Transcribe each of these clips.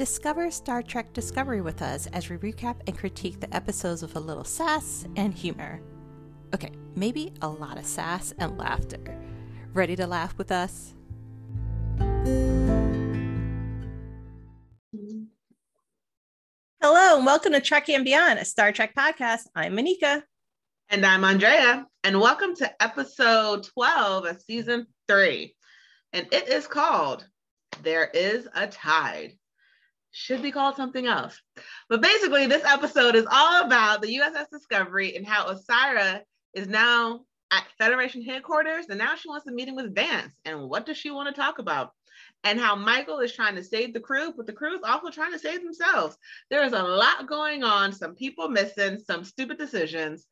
Discover Star Trek Discovery with us as we recap and critique the episodes with a little sass and humor. Okay, maybe a lot of sass and laughter. Ready to laugh with us? Hello, and welcome to Trekkie and Beyond, a Star Trek podcast. I'm Moneca. And I'm Andrea. And welcome to episode 12 of season three. And it is called There is a Tide should be called something else. But basically, this episode is all about the USS Discovery and how Osyraa is now at Federation headquarters, and now she wants a meeting with Vance. And what does she want to talk about? And how Michael is trying to save the crew, but the crew is also trying to save themselves. There is a lot going on, some people missing, some stupid decisions.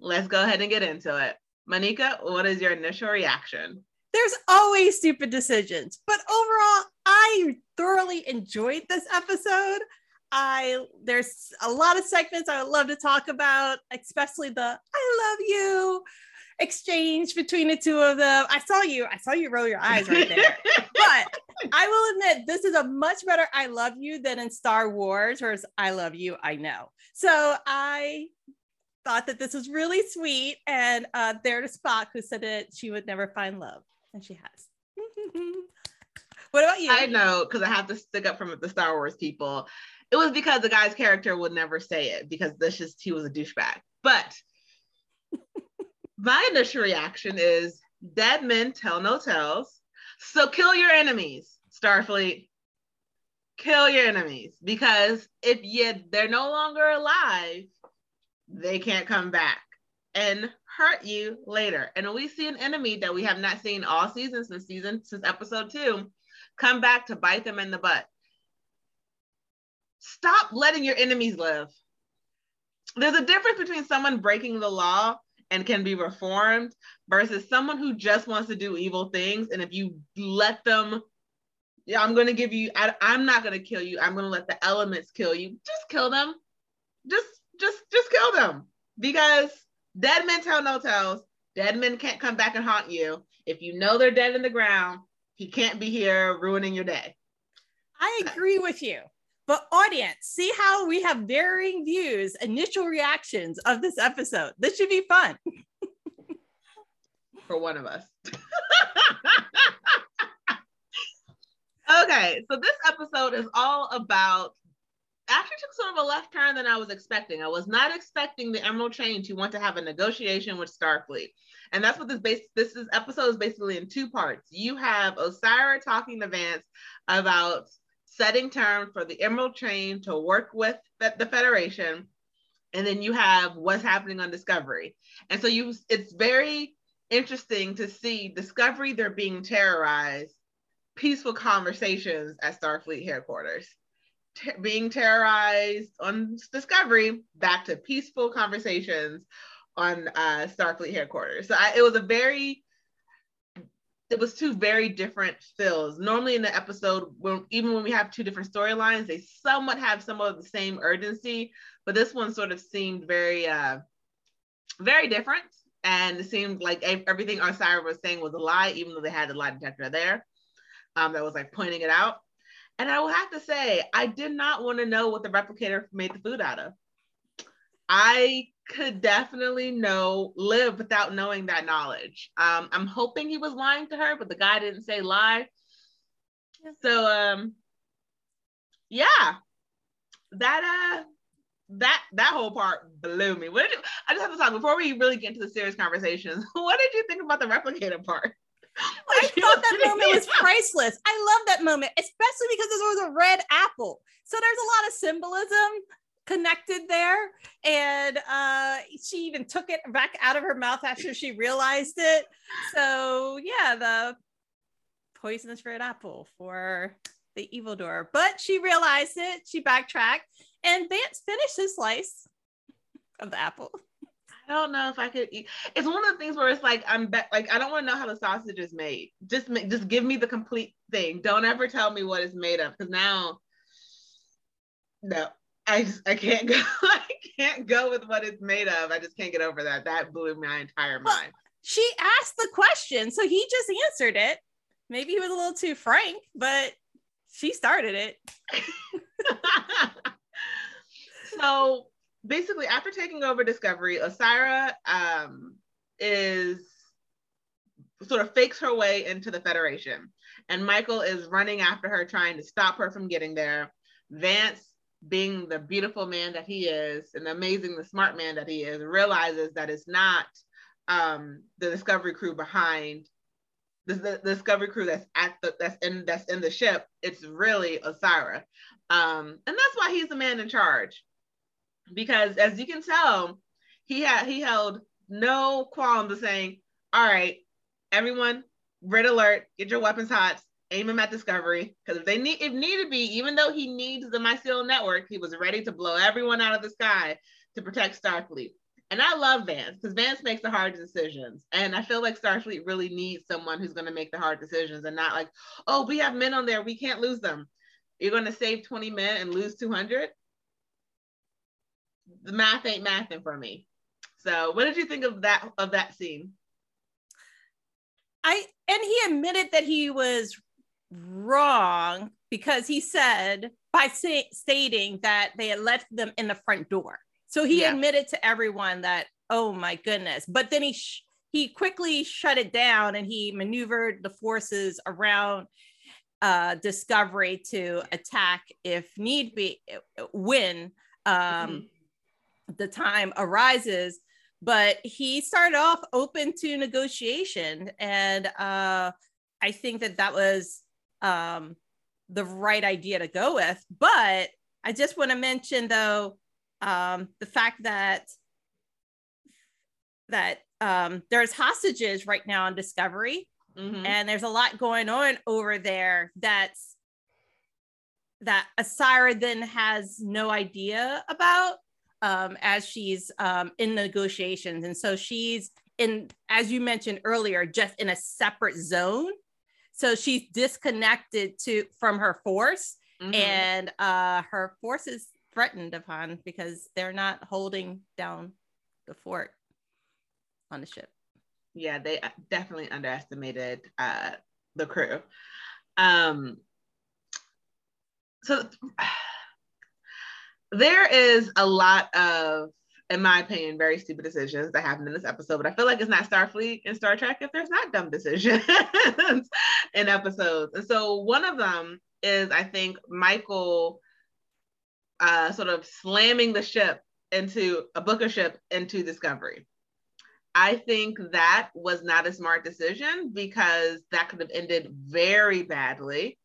Let's go ahead and get into it. Moneca, what is your initial reaction? There's always stupid decisions, but overall, I thoroughly enjoyed this episode. I there's a lot of segments I would love to talk about, especially the I love you exchange between the two of them. I saw you, I saw you roll your eyes right there. but I will admit this is a much better I love you than in Star Wars, whereas I love you, I know. So I thought that this was really sweet. And uh, there to Spock who said that she would never find love and she has. what about you? I know because I have to stick up from the Star Wars people. It was because the guy's character would never say it because this just he was a douchebag. But my initial reaction is dead men tell no tales. So kill your enemies, Starfleet. Kill your enemies because if you they're no longer alive, they can't come back. And hurt you later. And we see an enemy that we have not seen all season since season since episode two come back to bite them in the butt. Stop letting your enemies live. There's a difference between someone breaking the law and can be reformed versus someone who just wants to do evil things. And if you let them, yeah, I'm going to give you, I, I'm not going to kill you. I'm going to let the elements kill you. Just kill them. Just, just, just kill them because Dead men tell no tales. Dead men can't come back and haunt you. If you know they're dead in the ground, he can't be here ruining your day. I agree with you. But audience, see how we have varying views, initial reactions of this episode. This should be fun. For one of us. okay, so this episode is all about actually took sort of a left turn than I was expecting. I was not expecting the Emerald Chain to want to have a negotiation with Starfleet. And that's what this base this is episode is basically in two parts. You have Osyraa talking to Vance about setting terms for the Emerald Chain to work with the Federation. And then you have what's happening on Discovery. And so you it's very interesting to see Discovery, they're being terrorized, peaceful conversations at Starfleet headquarters being terrorized on Discovery back to peaceful conversations on uh, Starfleet headquarters. So I, it was a very, it was two very different feels. Normally in the episode, when even when we have two different storylines, they somewhat have some of the same urgency, but this one sort of seemed very, uh, very different. And it seemed like everything Osyraa was saying was a lie, even though they had the lie detector there um, that was like pointing it out. And I will have to say, I did not want to know what the replicator made the food out of. I could definitely know live without knowing that knowledge. Um, I'm hoping he was lying to her, but the guy didn't say lie. So um yeah, that uh that that whole part blew me. What did you, I just have to talk before we really get into the serious conversations. What did you think about the replicator part? I thought that moment was priceless. I love that moment, especially because there was a red apple. So there's a lot of symbolism connected there. And uh, she even took it back out of her mouth after she realized it. So yeah, the poisonous red apple for the evil door. But she realized it, she backtracked, and Vance finished his slice of the apple. I don't know if I could eat. It's one of the things where it's like I'm be- like I don't want to know how the sausage is made. Just ma- just give me the complete thing. Don't ever tell me what it's made of because now, no, I just I can't go. I can't go with what it's made of. I just can't get over that. That blew my entire mind. Well, she asked the question, so he just answered it. Maybe he was a little too frank, but she started it. so basically, after taking over Discovery, Osyraa um, is sort of fakes her way into the Federation. And Michael is running after her, trying to stop her from getting there. Vance, being the beautiful man that he is and amazing, the smart man that he is, realizes that it's not um, the Discovery crew behind the, the, the, Discovery crew that's at the that's in that's in the ship. It's really Osyraa, um, and that's why he's the man in charge. Because as you can tell, he had he held no qualms of saying, "All right, everyone, red alert, get your weapons hot, aim them at Discovery. Because if they need, if need to be, even though he needs the mycelial network, he was ready to blow everyone out of the sky to protect Starfleet. And I love Vance because Vance makes the hard decisions. And I feel like Starfleet really needs someone who's going to make the hard decisions and not like, oh, we have men on there, we can't lose them. You're going to save 20 men and lose 200? The math ain't mathing for me. So, what did you think of that of that scene? I and he admitted that he was wrong because he said by say, stating that they had left them in the front door. So he yeah. admitted to everyone that, oh my goodness. But then he sh- he quickly shut it down and he maneuvered the forces around uh, Discovery to attack if need be when um, mm-hmm. The time arises but he started off open to negotiation. And uh, i think that that was um, the right idea to go with. But i just want to mention though um, the fact that that um, there's hostages right now on discovery. Mm-hmm. and there's a lot going on over there that's that Osyraa then has no idea about um, as she's um, in negotiations. And so she's in, as you mentioned earlier, just in a separate zone. So she's disconnected to from her force, mm-hmm. and uh, her force is threatened upon because they're not holding down the fort on the ship. Yeah, they definitely underestimated uh, the crew. Um, so there is a lot of, in my opinion, very stupid decisions that happen in this episode. But I feel like it's not Starfleet and Star Trek if there's not dumb decisions in episodes. And so one of them is, I think, Michael uh, sort of slamming the ship into a Booker ship into Discovery. I think that was not a smart decision because that could have ended very badly.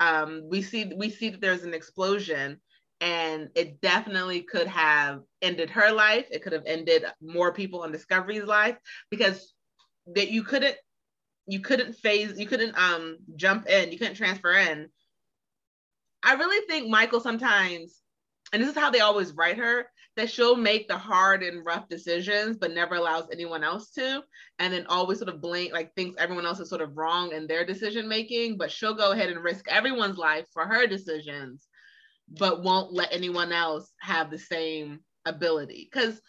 Um, we see we see that there's an explosion and it definitely could have ended her life. It could have ended more people on discovery's life because that you couldn't you couldn't phase you couldn't um jump in. You couldn't transfer in. I really think michael sometimes and this is how they always write her that she'll make the hard and rough decisions but never allows anyone else to. And then always sort of blame like thinks everyone else is sort of wrong in their decision making but she'll go ahead and risk everyone's life for her decisions but won't let anyone else have the same ability. Because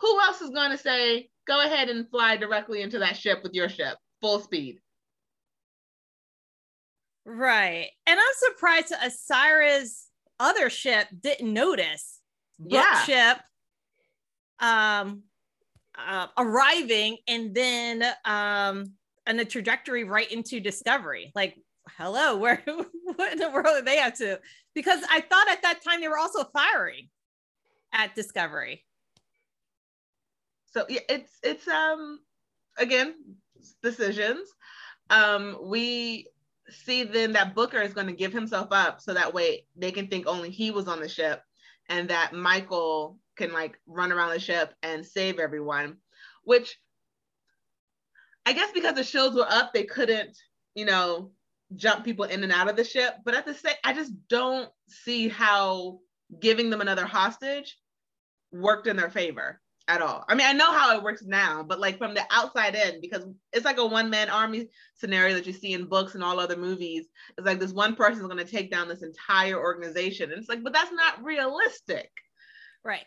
who else is going to say, go ahead and fly directly into that ship with your ship, full speed? Right. And I'm surprised Osyraa's other ship didn't notice. Yeah. ship um uh, arriving and then um and the trajectory right into discovery. Like hello, where what in the world are they up to? Because I thought at that time they were also firing at Discovery. So yeah, it's it's um again decisions. Um, we see then that Booker is going to give himself up so that way they can think only he was on the ship and that Michael can like run around the ship and save everyone, which I guess because the shields were up, they couldn't, you know, jump people in and out of the ship. But at the same, I just don't see how giving them another hostage worked in their favor at all. I mean, I know how it works now, but like from the outside in, because it's like a one man army scenario that you see in books and all other movies. It's like this one person is going to take down this entire organization. And it's like, but that's not realistic. Right.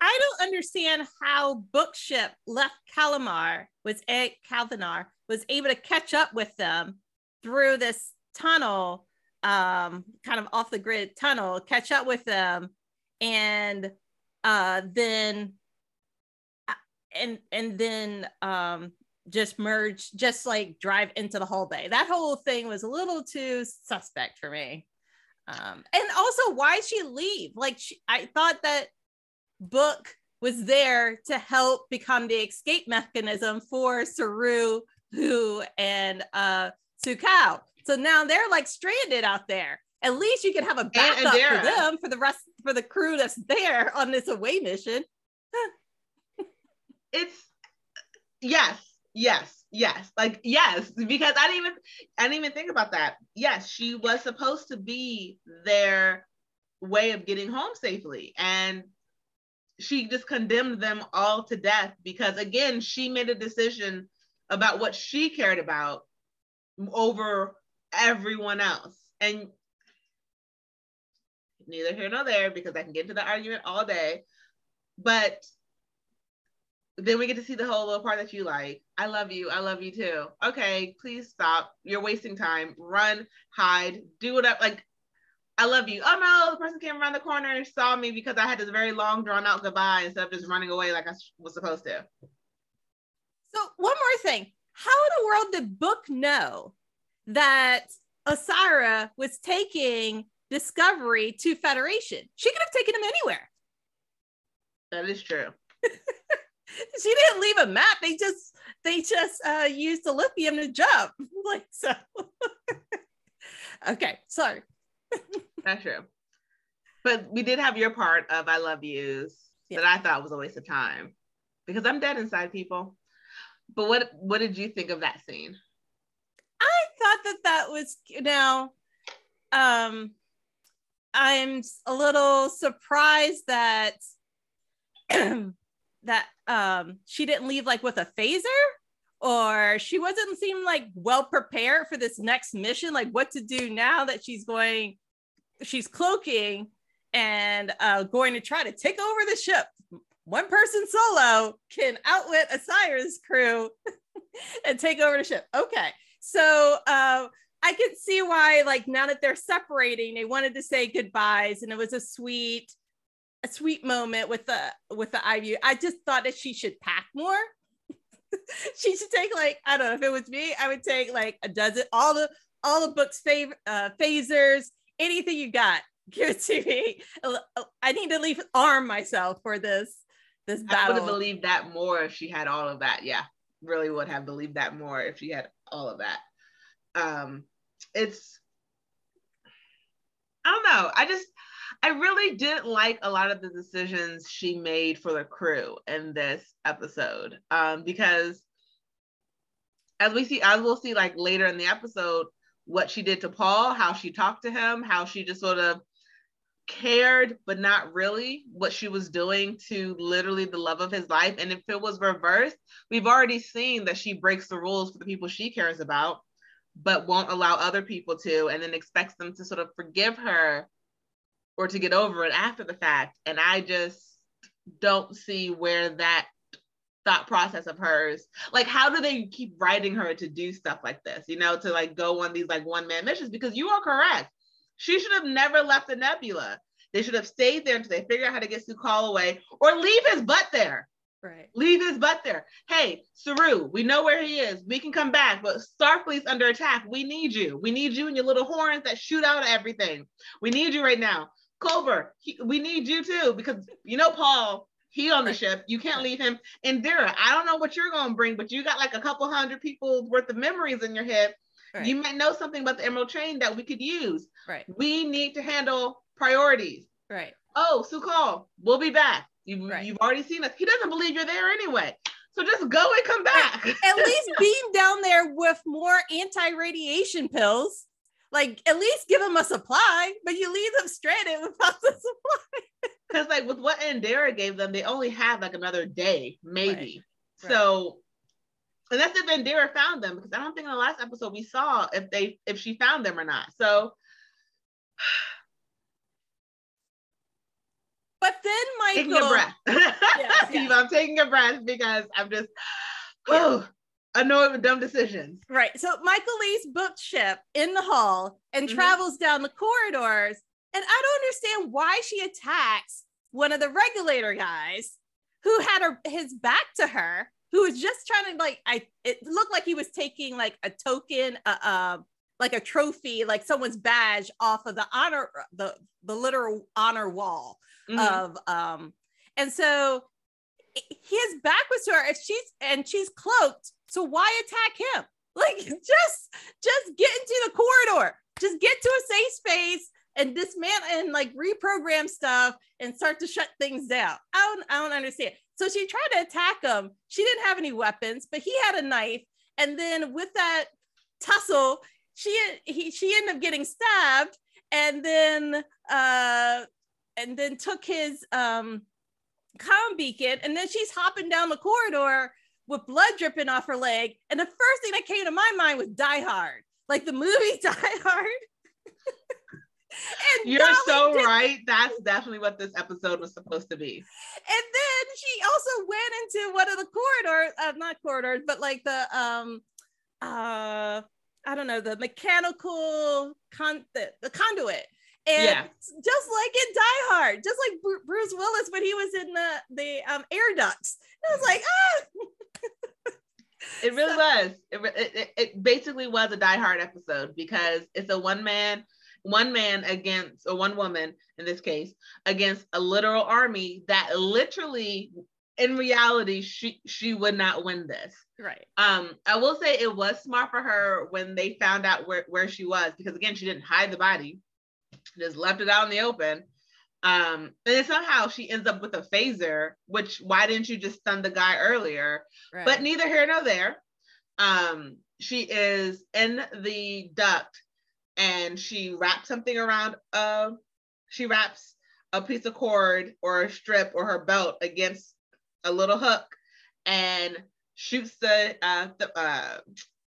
I don't understand how Bookship left Calamar was a Calvinar was able to catch up with them through this tunnel um kind of off the grid tunnel, catch up with them, and uh then uh, and and then um just merge, just like drive into the whole. That whole thing was a little too suspect for me. Um, and also, why she leave? Like, she, I thought that book was there to help become the escape mechanism for Saru, who and uh, Su'Kal. So now they're like stranded out there. At least you can have a backup for them for the rest for the crew that's there on this away mission. it's yes, yes, yes. Like yes, because I didn't even I didn't even think about that. Yes, she was supposed to be their way of getting home safely. And she just condemned them all to death because again, she made a decision about what she cared about over everyone else. And neither here nor there because I can get into the argument all day. But then we get to see the whole little part that you like. I love you. I love you too. Okay, please stop. You're wasting time. Run, hide, do whatever. Like, I love you. Oh no, the person came around the corner and saw me because I had this very long, drawn out goodbye instead of just running away like I was supposed to. So, one more thing. How in the world did Book know that Osyraa was taking Discovery to Federation? She could have taken him anywhere. That is true. she didn't leave a map. They just they just uh used the lithium to jump. like so. okay, sorry. That's true. But we did have your part of I love yous yeah. that I thought was a waste of time because I'm dead inside people. But what what did you think of that scene? I thought that that was now. um I'm a little surprised that that um she didn't leave like with a phaser or she wasn't seem like well prepared for this next mission like what to do now that she's going she's cloaking and uh going to try to take over the ship one person solo can outwit Osyraa's crew and take over the ship okay so uh I can see why, like, now that they're separating, they wanted to say goodbyes, and it was a sweet, a sweet moment with the with the Ivy. I just thought that she should pack more. she should take like I don't know if it was me, I would take like a dozen, all the all the books, fav- uh, phasers, anything you got, give it to me. I need to leave arm myself for this this battle. I would have believed that more if she had all of that. Yeah, really would have believed that more if she had all of that. Um, it's I don't know. I just I really didn't like a lot of the decisions she made for the crew in this episode. Um, because as we see, as we'll see like later in the episode, what she did to Paul, how she talked to him, how she just sort of cared, but not really what she was doing to literally the love of his life. And if it was reversed, we've already seen that she breaks the rules for the people she cares about, but won't allow other people to, and then expects them to sort of forgive her or to get over it after the fact. And I just don't see where that thought process of hers like how do they keep writing her to do stuff like this you know to like go on these like one man missions because you are correct she should have never left the nebula. They should have stayed there until they figure out how to get Su'Kal away or leave his butt there. Right. Leave his butt there. Hey saru we know where he is. We can come back but starfleet's under attack. We need you. We need you and your little horns that shoot out of everything. We need you right now. Culber, he, we need you too because you know Paul, he on the right. ship. You can't leave him. And Adira, I don't know what you're gonna bring, but you got like a couple hundred people's worth of memories in your head. Right. You might know something about the Emerald Chain that we could use. Right. We need to handle priorities. Right. Oh, Su'Kal, we'll be back. You, right. You've already seen us. He doesn't believe you're there anyway. So just go and come back. At least beam down there with more anti-radiation pills like at least give them a supply, but you leave them stranded without the supply. Because like with what Adira gave them, they only have like another day, maybe. Right. So and that's if Adira found them, because I don't think in the last episode we saw if they if she found them or not. So but then Michael taking a breath. yes, yes. I'm taking a breath because I'm just oh annoyed with dumb decisions. Right. So Michael Lee's booked ship in the hall and Mhm. travels down the corridors. And I don't understand why she attacks one of the regulator guys who had her his back to her, who was just trying to like I it looked like he was taking like a token, uh, uh like a trophy, like someone's badge off of the honor the the literal honor wall Mhm. of um and so his back was to her if she's and she's cloaked so why attack him? Like just just get into the corridor. Just get to a safe space and dismantle and like reprogram stuff and start to shut things down. I don't i don't understand. So she tried to attack him. She didn't have any weapons but he had a knife. And then with that tussle she he she ended up getting stabbed and then uh and then took his um comm beacon. And then she's hopping down the corridor with blood dripping off her leg. And the first thing that came to my mind was die hard. Like the movie die hard and You're so did- right. That's definitely what this episode was supposed to be. and then she also went into one of the corridors uh, not corridors but like the um uh i don't know the mechanical con the, the conduit and Yeah. just like in die hard just like Bru- bruce willis when he was in the the um air ducts i was like ah It really So- was. It, it, it basically was a Die Hard episode because it's a one man, one man against, or one woman in this case, against a literal army that literally, in reality, she she would not win this. right Um, I will say it was smart for her when they found out where, where she was because again, she didn't hide the body, just left it out in the open. Um, and then somehow she ends up with a phaser, which why didn't you just stun the guy earlier? right but neither here nor there. Um, she is in the duct and she wraps something around uh she wraps a piece of cord or a strip or her belt against a little hook and shoots the uh, the uh,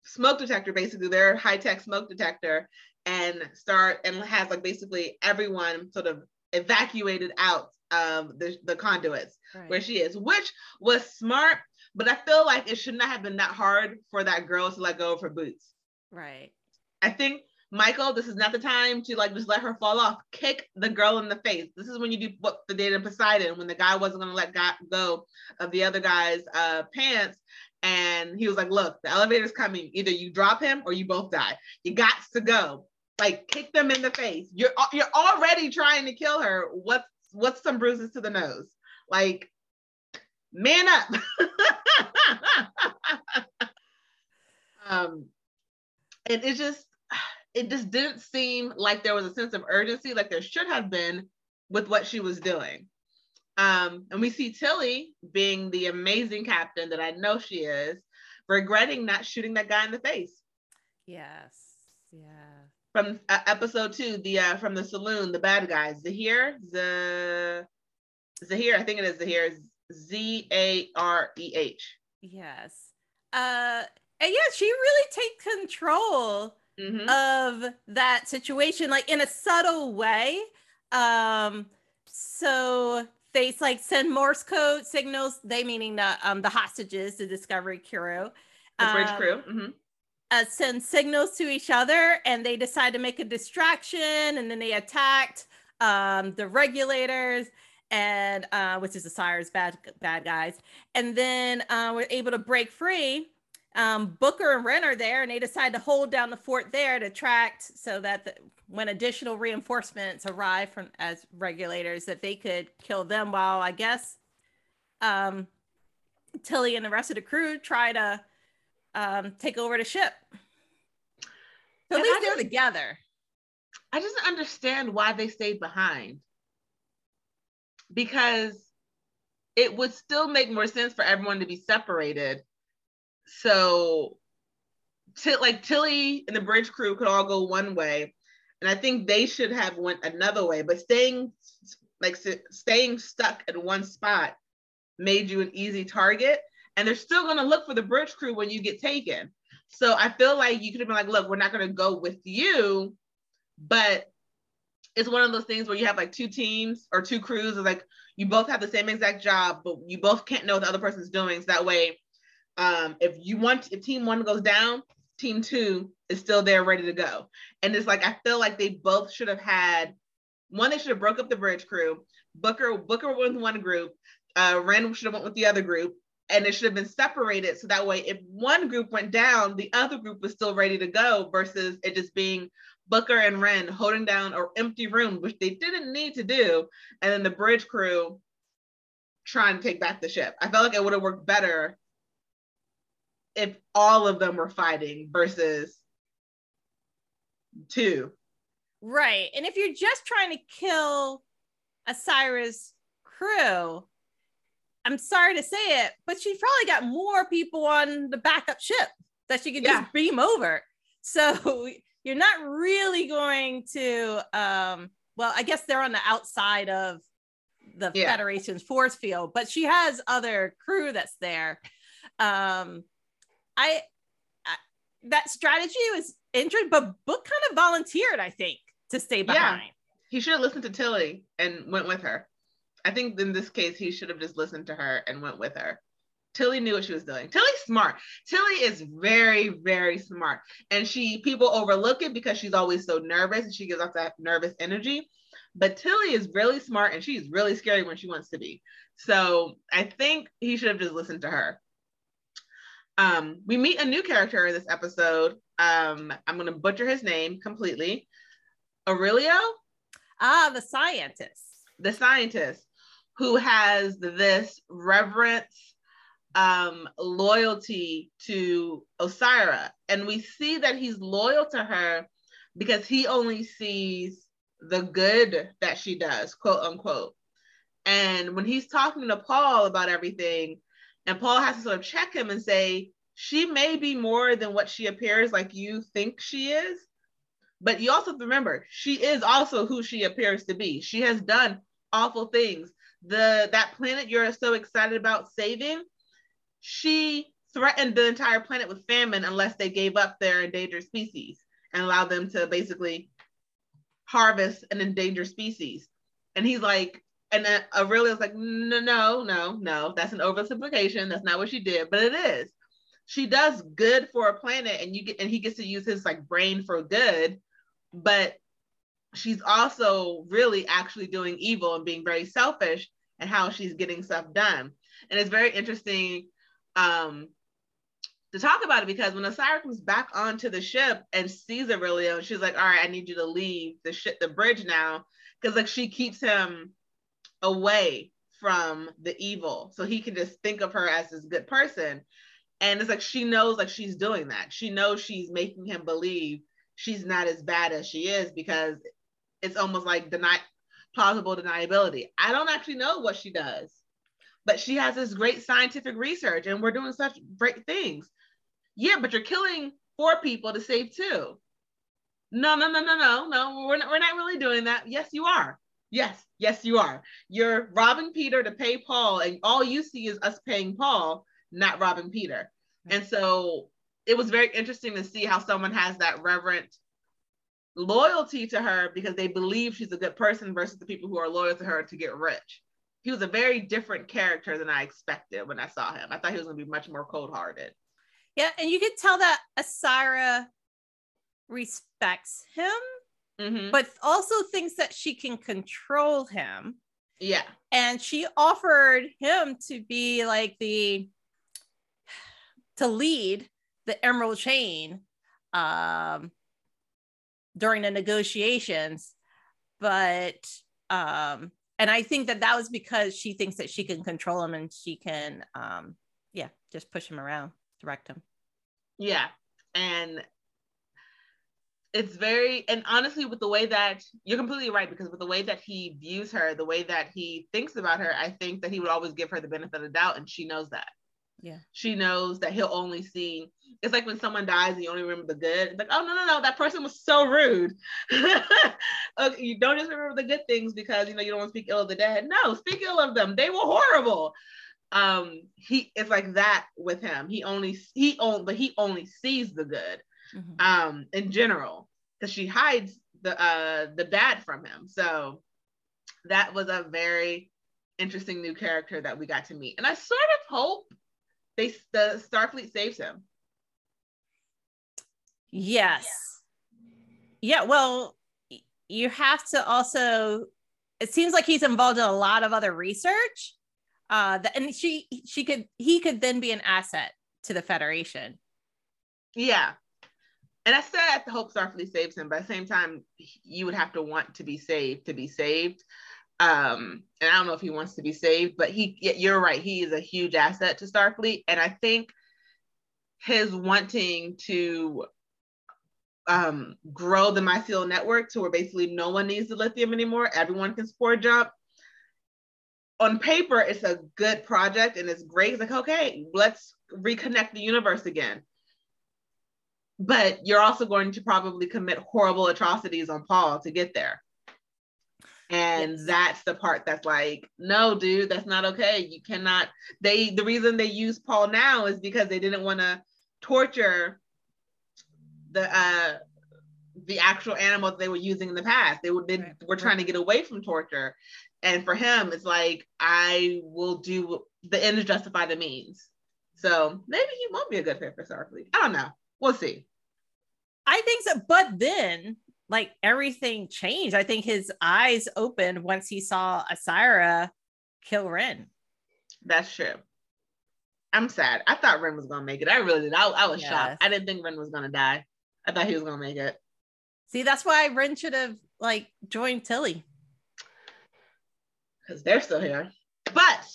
smoke detector basically their high-tech smoke detector and start and has like basically everyone sort of evacuated out of the, the conduits right. where she is, which was smart, but I feel like it should not have been that hard for that girl to let go of her boots. right I think Michael, this is not the time to like just let her fall off. Kick the girl in the face. This is when you do what the did in Poseidon when the guy wasn't gonna let go- of the other guy's uh, pants. And he was like, look, the elevator's coming. Either you drop him or you both die. You got to go. Like kick them in the face. You're you're already trying to kill her. What's what's some bruises to the nose? Like man up. um, and it just it just didn't seem like there was a sense of urgency like there should have been with what she was doing. Um, and we see Tilly being the amazing captain that I know she is, regretting not shooting that guy in the face yes yeah from uh, episode two, the uh, from the saloon, the bad guys, Zareh, the Zareh, I think it is Zareh, Z A R E H. yes uh and yeah she really take control Mhm. of that situation like in a subtle way um so they like send morse code signals they meaning the um the hostages the discovery crew The bridge um, crew. Mhm. uh, send signals to each other and they decide to make a distraction and then they attacked um, the regulators and uh, which is the sires bad bad guys and then uh, we're able to break free um, booker and ren are there and they decide to hold down the fort there to attract so that the, when additional reinforcements arrive from as regulators that they could kill them while i guess um, tilly and the rest of the crew try to um, take over the ship. So at And least I they're just- together. I just understand why they stayed behind. Because it would still make more sense for everyone to be separated. So, Till like Tilly and the bridge crew could all go one way, and I think they should have went another way. But staying like staying stuck at one spot made you an easy target, and they're still gonna look for the bridge crew when you get taken. So I feel like you could have been like, look, we're not gonna go with you, but it's one of those things where you have like two teams or two crews, like you both have the same exact job, but you both can't know what the other person's doing. So that way, um, if you want, if team one goes down, team two is still there ready to go. And it's like, I feel like they both should have had one, they should have broke up the bridge crew. Booker, Booker went with one group, uh, Ren should have went with the other group, and it should have been separated so that way if one group went down, the other group was still ready to go versus it just being Booker and Ren holding down an empty room, which they didn't need to do, and then the bridge crew trying to take back the ship. I felt like it would have worked better if all of them were fighting versus two. Right. And if you're just trying to kill Osyraa's crew, I'm sorry to say it, but she's probably got more people on the backup ship that she could yeah. just beam over. So you're not really going to um well, I guess they're on the outside of the yeah. Federation's force field, but she has other crew that's there. Um I, I that strategy was interesting, but Book kind of volunteered, I think, to stay behind. Yeah. He should have listened to Tilly and went with her. I think in this case, he should have just listened to her and went with her. Tilly knew what she was doing. Tilly's smart. Tilly is very, very smart. And she people overlook it because she's always so nervous and she gives off that nervous energy. But Tilly is really smart and she's really scary when she wants to be. So I think he should have just listened to her. Um, we meet a new character in this episode. Um, I'm gonna butcher his name completely. Aurelio? Ah, the scientist. The scientist who has this reverence, um, loyalty to Osyraa. And we see that he's loyal to her because he only sees the good that she does, quote unquote. And when he's talking to Paul about everything, and Paul has to sort of check him and say, she may be more than what she appears like you think she is. But you also have to remember, she is also who she appears to be. She has done awful things the that planet you're so excited about saving, she threatened the entire planet with famine unless they gave up their endangered species and allowed them to basically harvest an endangered species. And he's like, and then Aurelio's like, no, no, no, no, that's an oversimplification. That's not what she did, but it is. She does good for a planet, and you get, and he gets to use his like brain for good, but she's also really actually doing evil and being very selfish and how she's getting stuff done. And it's very interesting um, to talk about it because when Osyraa comes back onto the ship and sees Aurelio, she's like, "All right, I need you to leave the ship, the bridge now," because like she keeps him away from the evil, so he can just think of her as this good person. And it's like she knows like she's doing that. She knows she's making him believe she's not as bad as she is because it's almost like deny plausible deniability. I don't actually know what she does, but she has this great scientific research and we're doing such great things. Yeah, but you're killing four people to save two. No, no, no, no, no, no. We're not, we're not really doing that. Yes, you are. Yes, yes, you are. You're robbing Peter to pay Paul, and all you see is us paying Paul, not robbing Peter. Hmm. And so it was very interesting to see how someone has that reverent loyalty to her because they believe she's a good person versus the people who are loyal to her to get rich. He was a very different character than I expected when I saw him. I thought he was going to be much more cold hearted. Yeah, and you could tell that Osyraa respects him, mm-hmm. but also thinks that she can control him. Yeah. And she offered him to be like the to lead the Emerald Chain um during the negotiations but um and i think that that was because she thinks that she can control him and she can um yeah just push him around direct him yeah and it's very and honestly with the way that you're completely right because with the way that he views her the way that he thinks about her i think that he would always give her the benefit of the doubt and she knows that yeah. She knows that he'll only see. It's like when someone dies and you only remember the good. It's like, oh no, no, no, that person was so rude. okay, you don't just remember the good things because you know you don't want to speak ill of the dead. No, speak ill of them. They were horrible. Um, he it's like that with him. He only he only but he only sees the good. Mm-hmm. Um, in general, because she hides the uh the bad from him. So that was a very interesting new character that we got to meet. And I sort of hope they the Starfleet saves him. Yes. Yeah, well, you have to also it seems like he's involved in a lot of other research. Uh that and she she could he could then be an asset to the Federation. Yeah. And I said the hope Starfleet saves him, but at the same time, you would have to want to be saved to be saved. Um, and I don't know if he wants to be saved, but he you're right, he is a huge asset to Starfleet. And I think his wanting to um, grow the mycelial network to where basically no one needs the lithium anymore. Everyone can spore jump. On paper, it's a good project and it's great. It's like, okay, let's reconnect the universe again. But you're also going to probably commit horrible atrocities on Paul to get there. And yes. that's the part that's like, no, dude, that's not okay. You cannot. They the reason they use Paul now is because they didn't want to torture the uh the actual animals they were using in the past. They were they right. were trying to get away from torture. And for him, it's like I will do the end justify the means. So maybe he won't be a good fit for Starfleet. I don't know. We'll see. I think so. But then like everything changed. I think his eyes opened once he saw Osyraa kill Ren. That's true. I'm sad. I thought Ren was gonna make it. I really did. I, I was yes. shocked. I didn't think Ren was gonna die. I thought he was gonna make it. See, that's why Ren should have like joined Tilly. Because they're still here. But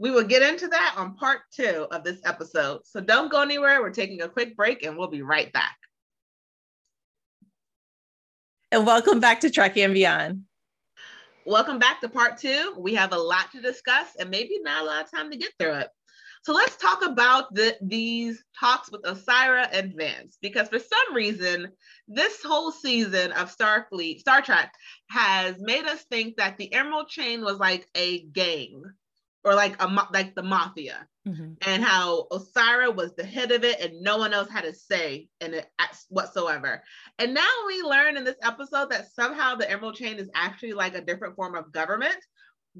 we will get into that on part two of this episode. So don't go anywhere. We're taking a quick break and we'll be right back. And welcome back to Trekkie and Beyond. Welcome back to part two. We have a lot to discuss and maybe not a lot of time to get through it. So let's talk about the, these talks with Osyraa and Vance, because for some reason, this whole season of Starfleet, Star Trek, has made us think that the Emerald Chain was like a gang or like a like the mafia, mm-hmm. and how Osyraa was the head of it, and no one else had a say in it whatsoever. And now we learn in this episode that somehow the Emerald Chain is actually like a different form of government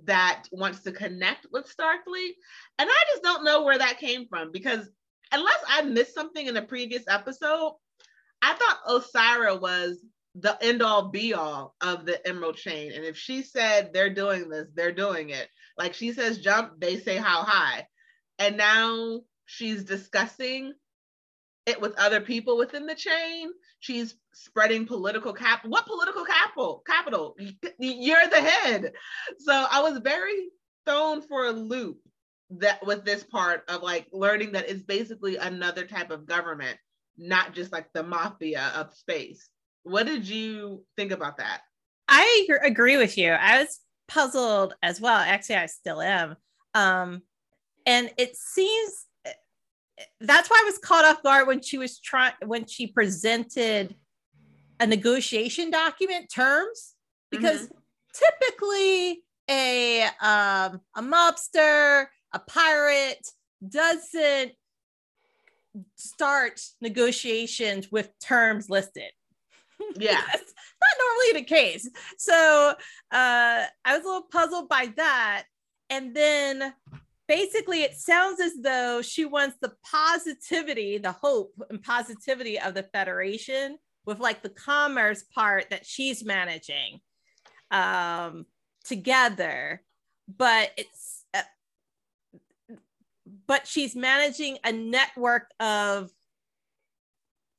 that wants to connect with Starfleet. And I just don't know where that came from because unless I missed something in the previous episode, I thought Osyraa was the end all be all of the Emerald Chain. And if she said they're doing this, they're doing it. Like she says jump, they say how high. And now she's discussing it with other people within the chain. She's spreading political cap. What political capital? Capital. You're the head. So I was very thrown for a loop that with this part of like learning that it's basically another type of government, not just like the mafia of space. What did you think about that? I agree with you. I was puzzled as well. Actually, I still am. Um, and it seems that's why I was caught off guard when she was trying when she presented a negotiation document terms because mm-hmm. typically a um, a mobster a pirate doesn't start negotiations with terms listed yeah. That's not normally the case. So uh, i was a little puzzled by that. And then basically it sounds as though she wants the positivity the hope and positivity of the federation with like the commerce part that she's managing um together. But it's uh, but she's managing a network of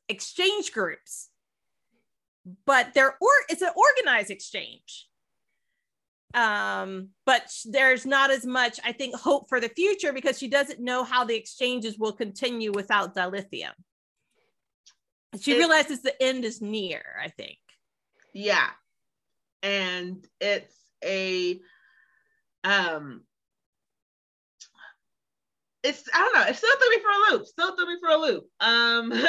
exchange groups but they're or it's an organized exchange. Um but there's not as much i think hope for the future because she doesn't know how the exchanges will continue without dilithium. She it, realizes the end is near i think. Yeah. And it's a um it's i don't know it still threw me for a loop still threw me for a loop. Um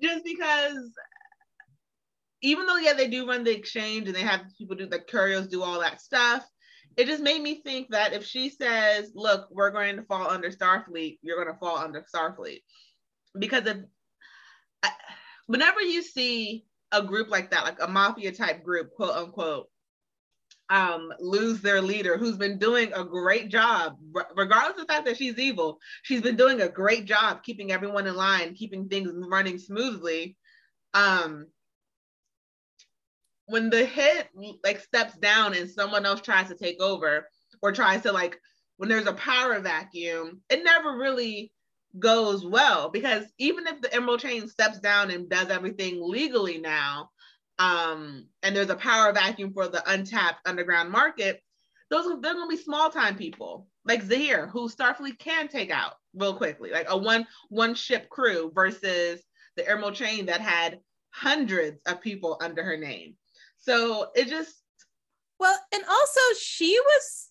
just because even though yeah they do run the exchange and they have people do the curios do all that stuff it just made me think that if she says look we're going to fall under starfleet you're going to fall under starfleet because if whenever you see a group like that like a mafia type group quote unquote um, lose their leader who's been doing a great job, regardless of the fact that she's evil. She's been doing a great job keeping everyone in line, keeping things running smoothly. Um, when the hit like steps down and someone else tries to take over or tries to like when there's a power vacuum, it never really goes well because even if the Emerald Chain steps down and does everything legally now, um, and there's a power vacuum for the untapped underground market, those are they're gonna be small time people like Zareh, who Starfleet can take out real quickly, like a one one ship crew versus the Emerald Chain that had hundreds of people under her name. So it just well, and also she was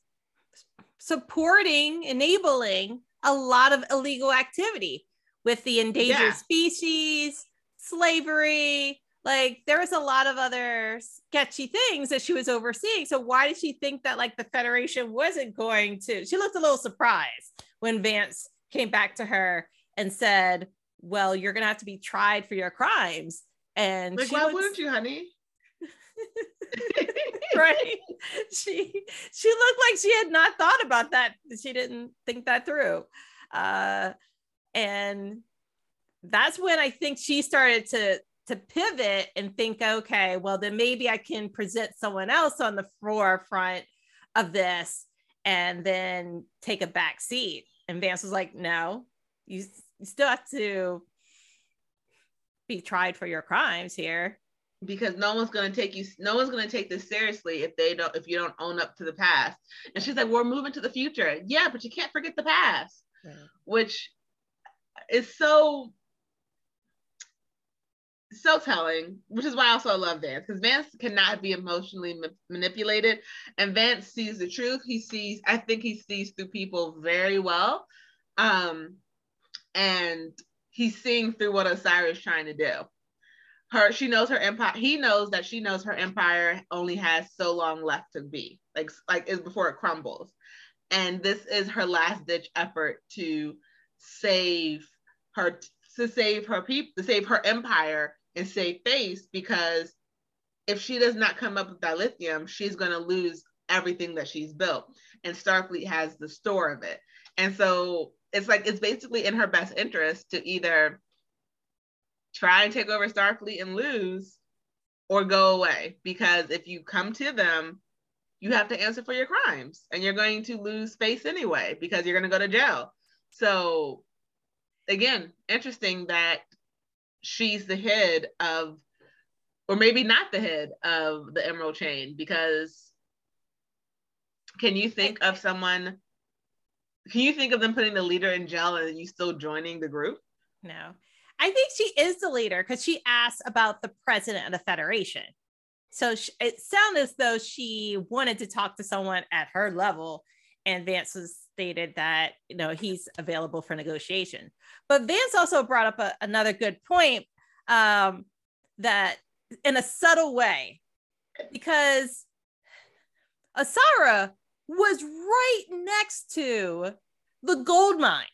supporting, enabling a lot of illegal activity with the endangered yeah. species, slavery. Like there was a lot of other sketchy things that she was overseeing. So why did she think that like the Federation wasn't going to? She looked a little surprised when Vance came back to her and said, "Well, you're gonna have to be tried for your crimes." And like, why was, wouldn't you, honey? right she she looked like she had not thought about that she didn't think that through uh and that's when i think she started to to pivot and think okay well then maybe i can present someone else on the forefront of this and then take a back seat. And vance was like no you, you still have to be tried for your crimes here. Because no one's going to take you no one's going to take this seriously if they don't if you don't own up to the past. And she's like we're moving to the future. Yeah but you can't forget the past right. which is so so telling which is why I also love Vance because Vance cannot be emotionally ma- manipulated. And Vance sees the truth. He sees I think he sees through people very well. Um and he's seeing through what Osyraa is trying to do. Her she knows her empire he knows that she knows her empire only has so long left to be like like is before it crumbles. And this is her last ditch effort to save her to save her people to save her empire and save face because if she does not come up with that lithium, she's going to lose everything that she's built and starfleet has the store of it and so it's like it's basically in her best interest to either try and take over Starfleet and lose or go away. Because if you come to them, you have to answer for your crimes and you're going to lose face anyway because you're going to go to jail. So, again, interesting that she's the head of, or maybe not the head of the Emerald Chain because can you think of someone? Can you think of them putting the leader in jail and you still joining the group? No. I think she is the leader because she asked about the president of the federation. So she, it sounded as though she wanted to talk to someone at her level, and Vance was stated that you know he's available for negotiation. But Vance also brought up a, another good point um, that in a subtle way, because Osyraa was right next to the gold mine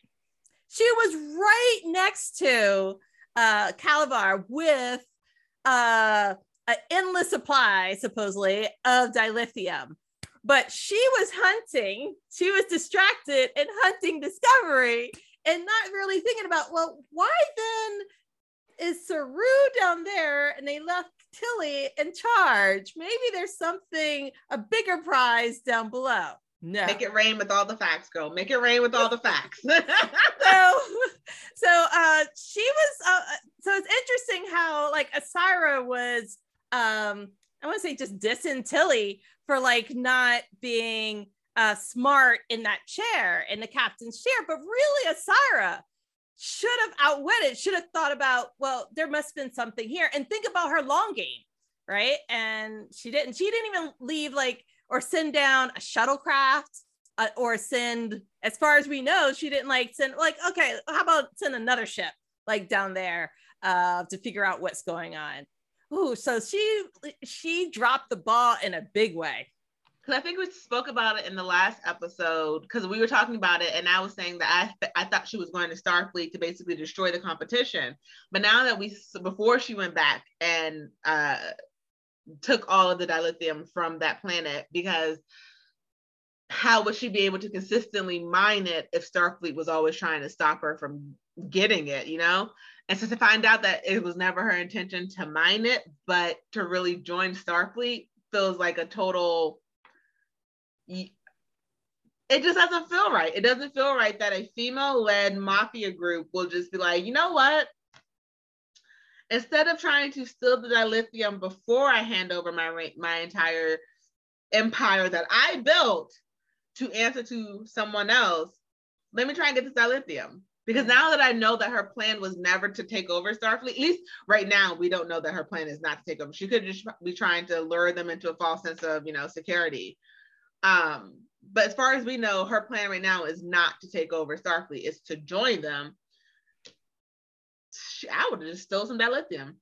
she was right next to uh, Kalavar with uh, an endless supply, supposedly, of dilithium. But she was hunting, she was distracted and hunting discovery and not really thinking about, well, why then is Saru down there and they left Tilly in charge? Maybe there's something, a bigger prize down below. No. Make it rain with all the facts, girl. Make it rain with all the facts. so, so uh, she was. Uh, uh, so it's interesting how like Osyraa was. Um, I want to say just dissing Tilly for like not being uh smart in that chair in the captain's chair, but really Osyraa should have outwitted. Should have thought about. Well, there must have been something here, and think about her long game, right? And she didn't. She didn't even leave like or send down a shuttlecraft uh, or send as far as we know she didn't like send like okay how about send another ship like down there uh, to figure out what's going on Ooh, so she she dropped the ball in a big way because I think we spoke about it in the last episode because we were talking about it, and I was saying that I I thought she was going to Starfleet to basically destroy the competition, but now that we before she went back and uh, took all of the dilithium from that planet because how would she be able to consistently mine it if Starfleet was always trying to stop her from getting it, you know? And so to find out that it was never her intention to mine it, but to really join Starfleet feels like a total it just doesn't feel right. It doesn't feel right that a female-led mafia group will just be like, you know what? Instead of trying to steal the dilithium before I hand over my my entire empire that I built to answer to someone else, let me try and get this dilithium. Because now that I know that her plan was never to take over Starfleet, at least right now we don't know that her plan is not to take over. She could just be trying to lure them into a false sense of, you know, security. Um, but as far as we know, her plan right now is not to take over Starfleet, it's to join them. I would have just stole some dilithium.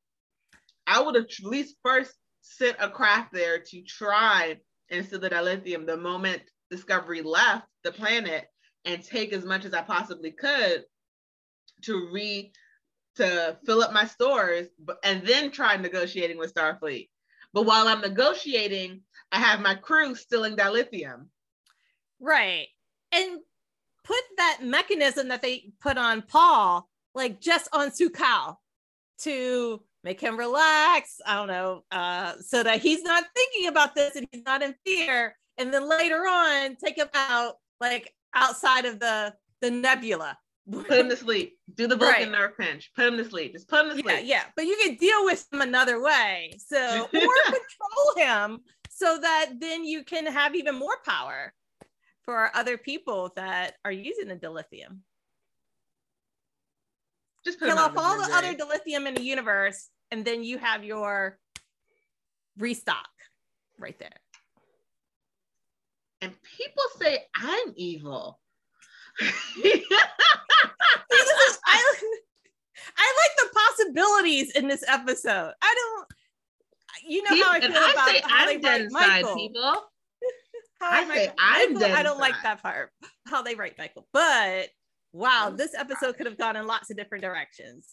I would have at least first sent a craft there to try and steal the dilithium the moment Discovery left the planet and take as much as I possibly could to re to fill up my stores and then try negotiating with Starfleet. But while I'm negotiating, I have my crew stealing dilithium. Right. And put that mechanism that they put on Paul, like just on Su'Kal to make him relax. I don't know, uh, so that he's not thinking about this and he's not in fear. And then later on, take him out like outside of the the nebula. Put him to sleep. Do the Vulcan right. nerve pinch. Put him to sleep. Just put him to sleep. Yeah, yeah. But you can deal with him another way. So or control him so that then you can have even more power for other people that are using the dilithium. Just kill off all the other dilithium in the universe, and then you have your restock right there. And people say I'm evil. I, I like the possibilities in this episode. I don't, you know how I feel about I say how I'm they write Michael. People. I say I'm Michael, I don't like that part how they write Michael, but wow, this episode could have gone in lots of different directions.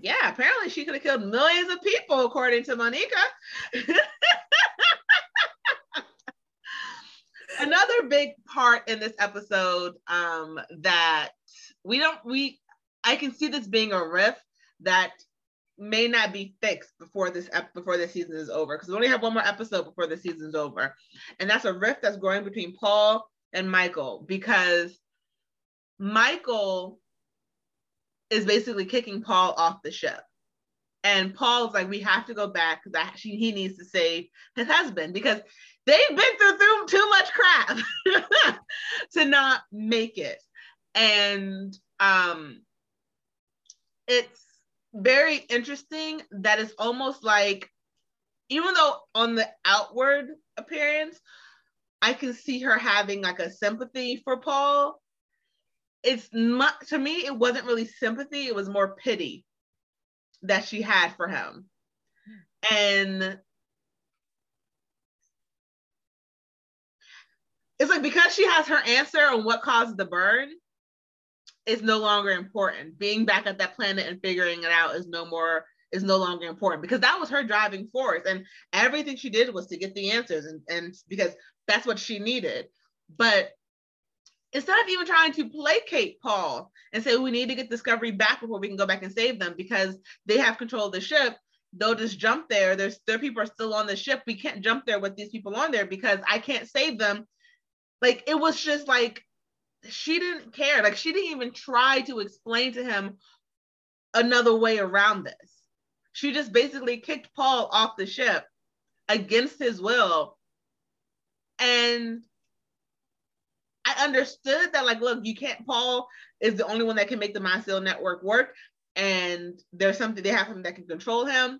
Yeah, apparently she could have killed millions of people, according to Moneca. Another big part in this episode um, that we don't we I can see this being a riff that may not be fixed before this before the season is over because we only have one more episode before the season's over, and that's a rift that's growing between Paul and Michael because Michael is basically kicking Paul off the ship. And Paul's like, we have to go back because he needs to save his husband because they've been through, through too much crap to not make it. And um, it's very interesting that it's almost like even though on the outward appearance i can see her having like a sympathy for paul it's not to me it wasn't really sympathy it was more pity that she had for him and it's like because she has her answer on what caused the burn is no longer important. Being back at that planet and figuring it out is no more is no longer important because that was her driving force and everything she did was to get the answers and, and because that's what she needed. But instead of even trying to placate Paul and say we need to get Discovery back before we can go back and save them because they have control of the ship, they'll just jump there. There's their people are still on the ship. We can't jump there with these people on there because I can't save them. Like it was just like she didn't care. Like she didn't even try to explain to him another way around this. She just basically kicked Paul off the ship against his will. And I understood that, like, look, you can't, Paul is the only one that can make the mycelial network work. And there's something they have him that can control him.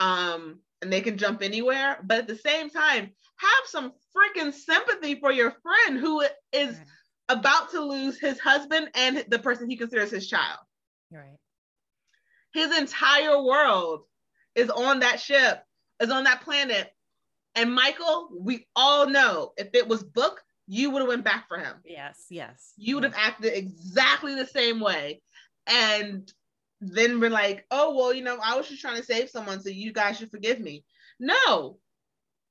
Um, and they can jump anywhere. But at the same time, have some freaking sympathy for your friend who is about to lose his husband and the person he considers his child. Right. His entire world is on that ship, is on that planet. And Michael, we all know if it was Book, you would have went back for him. Yes, yes. You would have acted exactly the same way. And then we're like, oh, well, you know, I was just trying to save someone, so you guys should forgive me. No,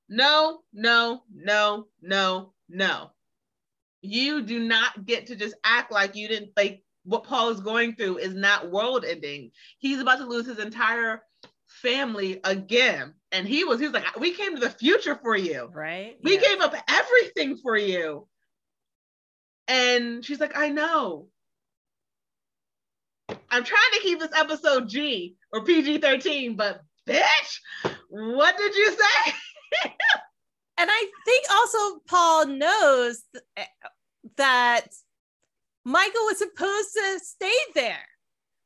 No, no, no, no, no. You do not get to just act like you didn't like what Paul is going through is not world ending. He's about to lose his entire family again. And he was, he was like, we came to the future for you. Right. We gave up everything for you. And she's like, I know. I'm trying to keep this episode G or PG 13, but bitch, what did you say? and I think also Paul knows th- that Michael was supposed to stay there.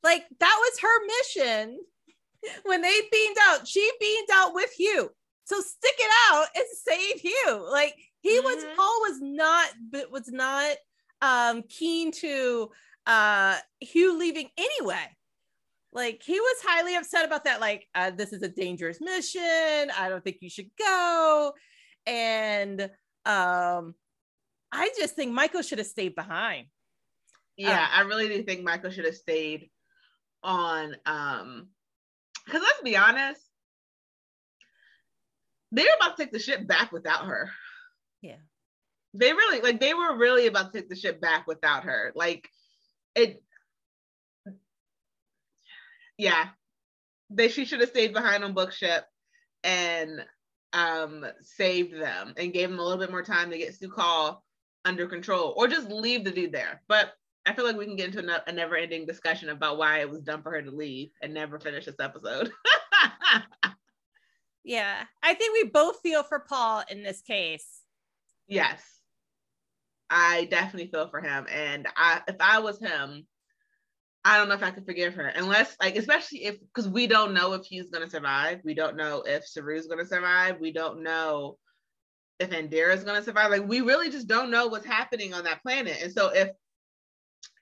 Like that was her mission when they beamed out. She beamed out with Hugh. So stick it out and save Hugh. Like he mm-hmm. was Paul was not but was not um keen to uh Hugh leaving anyway. Like he was highly upset about that. Like, uh, this is a dangerous mission. I don't think you should go. And um I just think Michael should have stayed behind. Yeah, um, I really do think Michael should have stayed on um because let's be honest, they were about to take the ship back without her. Yeah. They really like they were really about to take the ship back without her. Like it yeah. They she should have stayed behind on bookship and um saved them and gave them a little bit more time to get Su'Kal under control or just leave the dude there. But I feel like we can get into a never ending discussion about why it was dumb for her to leave and never finish this episode. yeah, I think we both feel for Paul in this case. Yes. I definitely feel for him. And I if I was him, I don't know if I could forgive her unless like especially if because we don't know if he's gonna survive. We don't know if Saru's gonna survive. We don't know if Adira is gonna survive. Like we really just don't know what's happening on that planet. And so if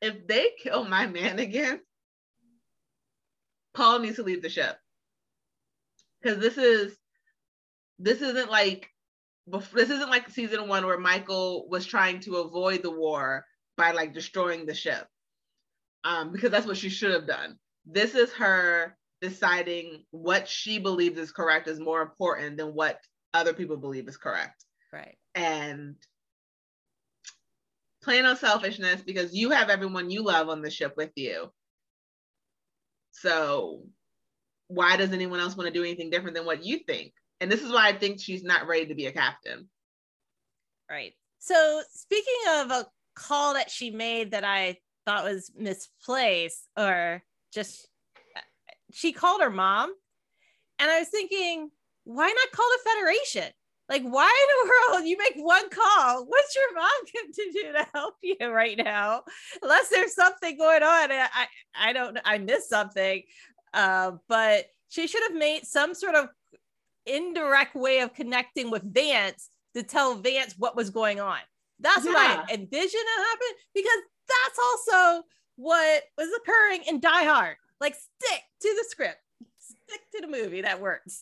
if they kill my man again, Paul needs to leave the ship. Because this is this isn't like this isn't like season one where Michael was trying to avoid the war by like destroying the ship. Um, because that's what she should have done. This is her deciding what she believes is correct is more important than what other people believe is correct. Right. And plain on selfishness because you have everyone you love on the ship with you. So why does anyone else want to do anything different than what you think? And this is why I think she's not ready to be a captain. Right. So speaking of a call that she made that I thought was misplaced or just she called her mom and I was thinking, why not call the Federation? Like, why in the world you make one call? What's your mom going to do to help you right now? Unless there's something going on. I I don't I missed something. Uh, but she should have made some sort of indirect way of connecting with Vance to tell Vance what was going on. That's yeah. what I envisioned to happen because that's also what was occurring in Die Hard. Like, stick to the script, stick to the movie. That works.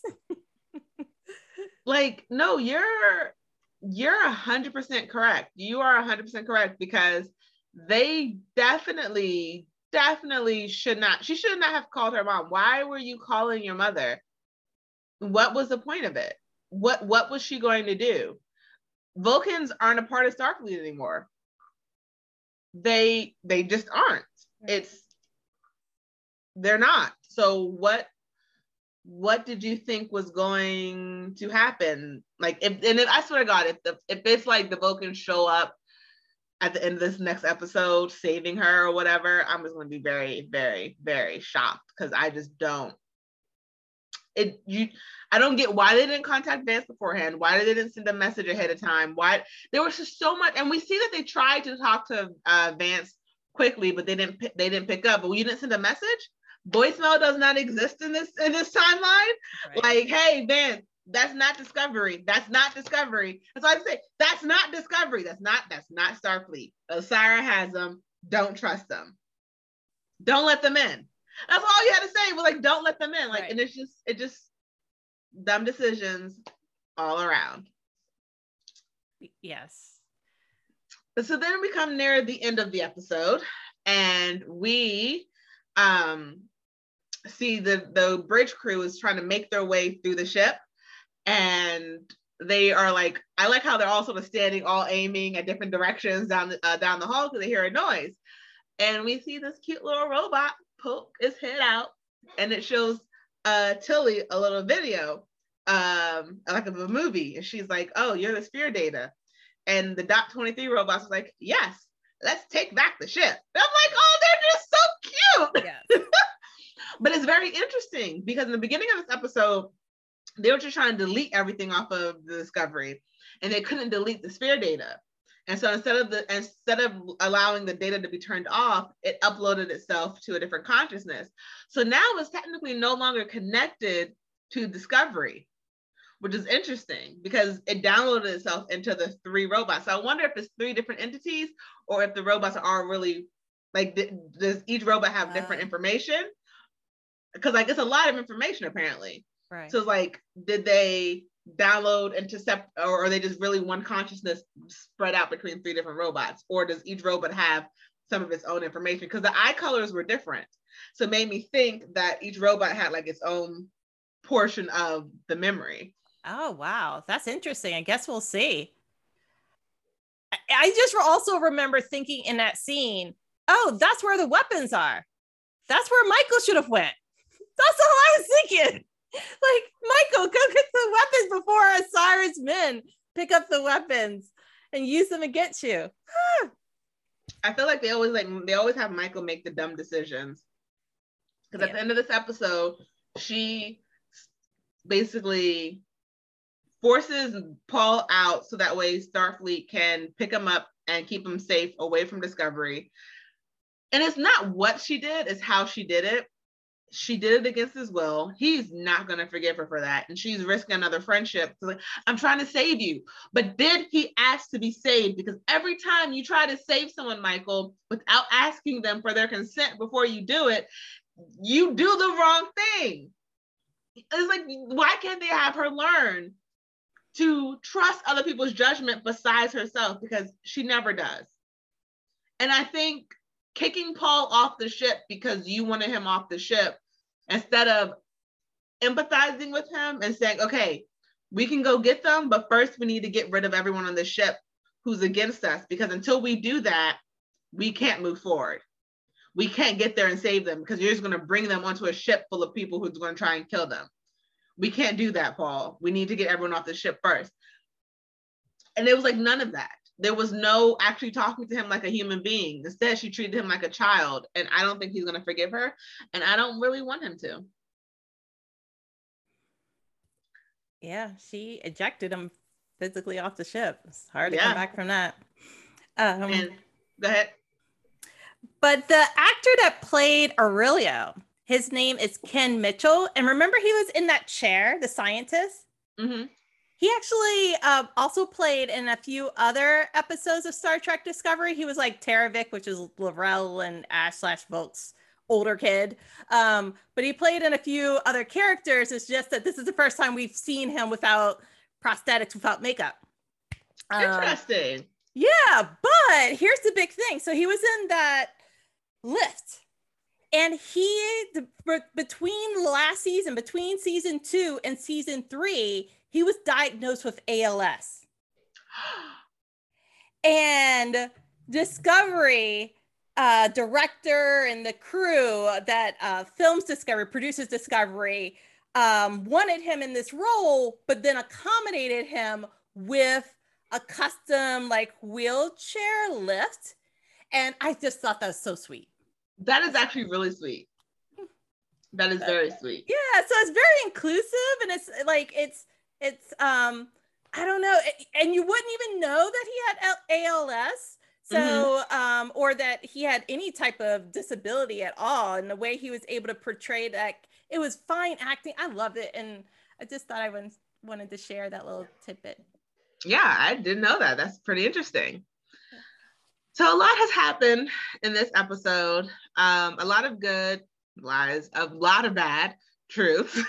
like no you're you're a hundred percent correct you are a hundred percent correct because they definitely definitely should not she should not have called her mom why were you calling your mother what was the point of it? What what was she going to do? Vulcans aren't a part of starfleet anymore. They they just aren't. It's they're not. So what what did you think was going to happen? Like, if and if I swear to God, if the if it's like the Vulcans show up at the end of this next episode, saving her or whatever, I'm just going to be very, very, very shocked because I just don't. It you, I don't get why they didn't contact Vance beforehand. Why they didn't send a message ahead of time? Why there was just so much, and we see that they tried to talk to uh, Vance quickly, but they didn't. They didn't pick up. But you didn't send a message voicemail does not exist in this in this timeline. Right. Like, hey, Vance, that's not discovery. That's not discovery. That's why I say that's not discovery. That's not that's not Starfleet. Osyraa has them. Don't trust them. Don't let them in. That's all you had to say was like, don't let them in. Like, right. and it's just it just dumb decisions all around. Yes. So then we come near the end of the episode, and we um see the the bridge crew is trying to make their way through the ship and they are like, I like how they're all sort of standing, all aiming at different directions down the uh, down the hall because they hear a noise, and we see this cute little robot poke its head out, and it shows uh, Tilly a little video, um, like of a movie, and she's like, "Oh, you're the sphere data," and the Dot Twenty Three robots like, "Yes, let's take back the ship." And I'm like, "Oh, they're just so cute." Yes. but it's very interesting because in the beginning of this episode, they were just trying to delete everything off of the Discovery, and they couldn't delete the sphere data. And so instead of the instead of allowing the data to be turned off, it uploaded itself to a different consciousness. So now it's technically no longer connected to Discovery, which is interesting because it downloaded itself into the three robots. So I wonder if it's three different entities or if the robots are all really like does each robot have different uh, information? Because like it's a lot of information apparently. Right. So it's like, did they download into sep or are they just really one consciousness spread out between three different robots? Or does each robot have some of its own information? Because the eye colors were different. So it made me think that each robot had like its own portion of the memory. Oh wow, that's interesting. I guess we'll see. I just also remember thinking in that scene, oh, that's where the weapons are. That's where Michael should have went. That's all I was thinking like Michael, go get the weapons before Osyraa's men pick up the weapons and use them against you. I feel like they always like they always have Michael make the dumb decisions. Because yeah. at the end of this episode, she basically forces Paul out so that way Starfleet can pick him up and keep him safe away from Discovery. And it's not what she did, it's how she did it she did it against his will. He's not going to forgive her for that. And she's risking another friendship. Like, I'm trying to save you. But did he ask to be saved? Because every time you try to save someone, Michael, without asking them for their consent before you do it, you do the wrong thing. It's like, why can't they have her learn to trust other people's judgment besides herself? Because she never does. And I think kicking Paul off the ship because you wanted him off the ship instead of empathizing with him and saying, okay, we can go get them, but first we need to get rid of everyone on the ship who's against us because until we do that, we can't move forward. We can't get there and save them because you're just going to bring them onto a ship full of people who's going to try and kill them. We can't do that, Paul. We need to get everyone off the ship first. And it was like none of that there was no actually talking to him like a human being. Instead, she treated him like a child. And I don't think he's going to forgive her. And I don't really want him to. Yeah, she ejected him physically off the ship. It's hard to yeah. come back from that. Um, and go ahead. But the actor that played Aurelio, his name is Ken Mitchell. And remember, he was in that chair, the scientist? Mm-hmm. He actually uh, also played in a few other episodes of Star Trek Discovery. He was like Tenavik, which is L'Rell and Ash slash Voq's older kid. Um, but he played in a few other characters. It's just that this is the first time we've seen him without prosthetics, without makeup. Um, Interesting. Yeah, but here's the big thing. So he was in that lift and he the, between last season between season two and season three he was diagnosed with ALS. and Discovery uh, director and the crew that uh, films Discovery, produces Discovery, um, wanted him in this role, but then accommodated him with a custom like wheelchair lift. And I just thought that was so sweet. That is actually really sweet. That is very sweet. Yeah, so it's very inclusive and it's like it's it's um I don't know, and you wouldn't even know that he had ALS. So, mm-hmm. um, or that he had any type of disability at all, and the way he was able to portray that, it was fine acting. I loved it, and I just thought I wanted to share that little tidbit. Yeah, I didn't know that. That's pretty interesting. So a lot has happened in this episode. Um, a lot of good lies, a lot of bad truth.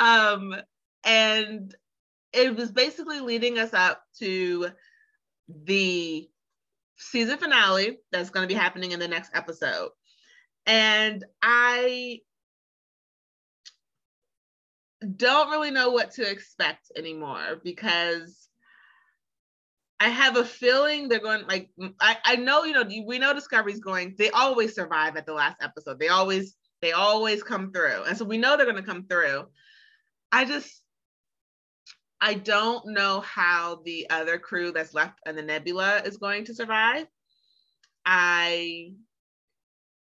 Um, and it was basically leading us up to the season finale that's going to be happening in the next episode. And I don't really know what to expect anymore because I have a feeling they're going like I, I know you know we know Discovery's going they always survive at the last episode. They always they always come through. And so we know they're going to come through I just I don't know how the other crew that's left in the nebula is going to survive I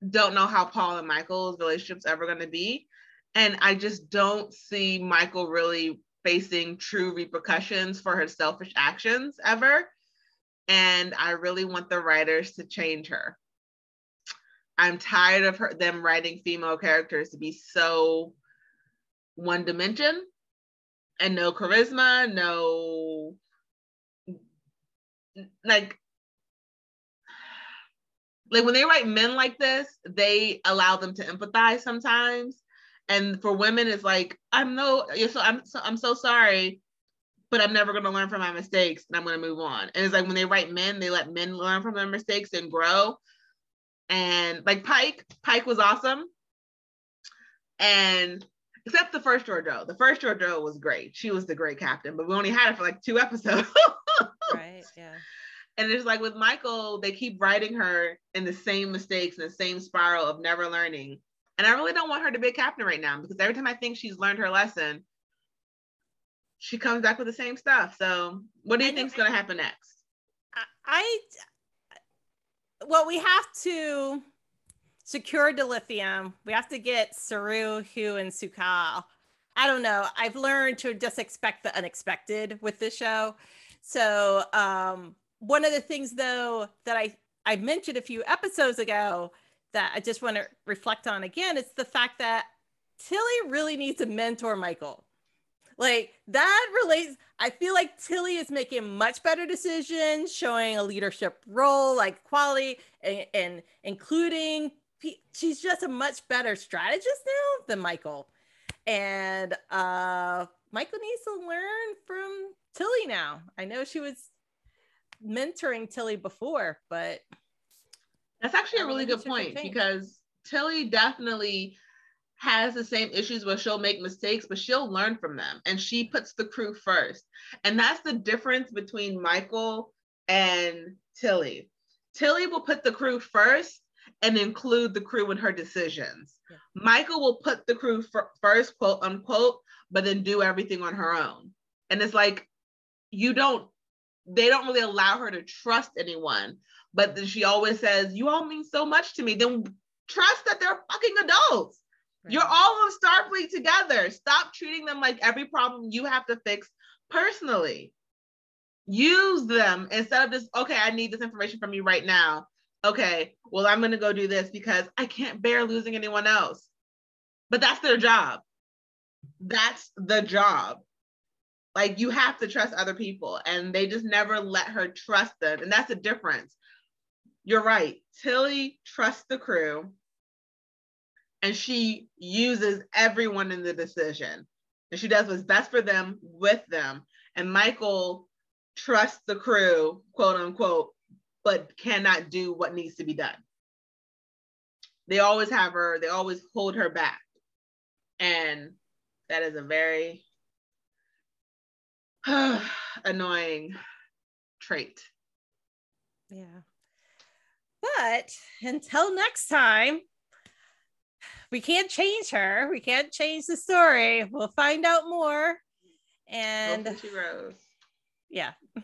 don't know how Paul and Michael's relationship's ever going to be and I just don't see Michael really facing true repercussions for her selfish actions ever. And I really want the writers to change her. I'm tired of her them writing female characters to be so one dimension and no charisma, no like like when they write men like this, they allow them to empathize sometimes. And for women it's like i'm no so i'm so i'm so sorry but i'm never to learn from my mistakes and i'm to move on. And it's like when they write men they let men learn from their mistakes and grow. And like pike pike was awesome. And except the first Georgiou. The first Georgiou was great. She was the great captain, but we only had it for like two episodes. right. Yeah. And it's like with Michael, they keep writing her in the same mistakes and the same spiral of never learning. And I really don't want her to be a captain right now because every time I think she's learned her lesson, she comes back with the same stuff. So, what do you think is going to happen next? I, I, well, we have to secure dilithium. We have to get Saru, Hugh, and Su'Kal. I don't know. I've learned to just expect the unexpected with this show. So, um, one of the things though that I I mentioned a few episodes ago that I just want to reflect on again it's the fact that Tilly really needs to mentor Michael. Like that relates. I feel like Tilly is making much better decisions, showing a leadership role, like quality, and, and including. She's just a much better strategist now than Michael, and uh, Michael needs to learn from Tilly now. I know she was mentoring Tilly before, but that's actually a really good point because Tilly definitely has the same issues where she'll make mistakes, but she'll learn from them and she puts the crew first. And that's the difference between Michael and Tilly. Tilly will put the crew first and include the crew in her decisions. Yeah. Michael will put the crew first, quote unquote, but then do everything on her own. And it's like, you don't, they don't really allow her to trust anyone but then she always says, You all mean so much to me. Then trust that they're fucking adults. Right. You're all on Starfleet together. Stop treating them like every problem you have to fix personally. Use them instead of just, okay, I need this information from you right now. Okay, well, I'm going to go do this because I can't bear losing anyone else. But that's their job. That's the job. Like you have to trust other people, and they just never let her trust them. And that's the difference you're right. Tilly trusts the crew and she uses everyone in the decision. And she does what's best for them with them. And Michael trusts the crew, quote unquote, but cannot do what needs to be done. They always have her, they always hold her back. And that is a very annoying trait. Yeah. But until next time, we can't change her. We can't change the story. We'll find out more. And she rose. Yeah.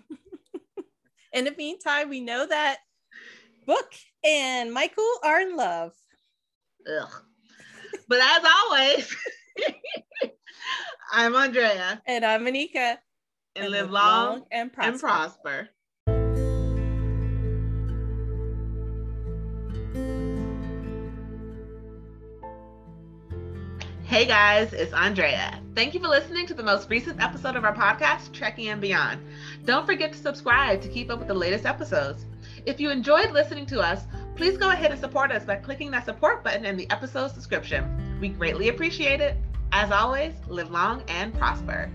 in the meantime, we know that Book and Michael are in love. Ugh. But as always, I'm Andrea. And I'm Anika. And, and live long, long and prosper. And prosper. Hey guys, it's Andrea. Thank you for listening to the most recent episode of our podcast, Trekkie and Beyond. Don't forget to subscribe to keep up with the latest episodes. If you enjoyed listening to us, please go ahead and support us by clicking that support button in the episode's description. We greatly appreciate it. As always, live long and prosper.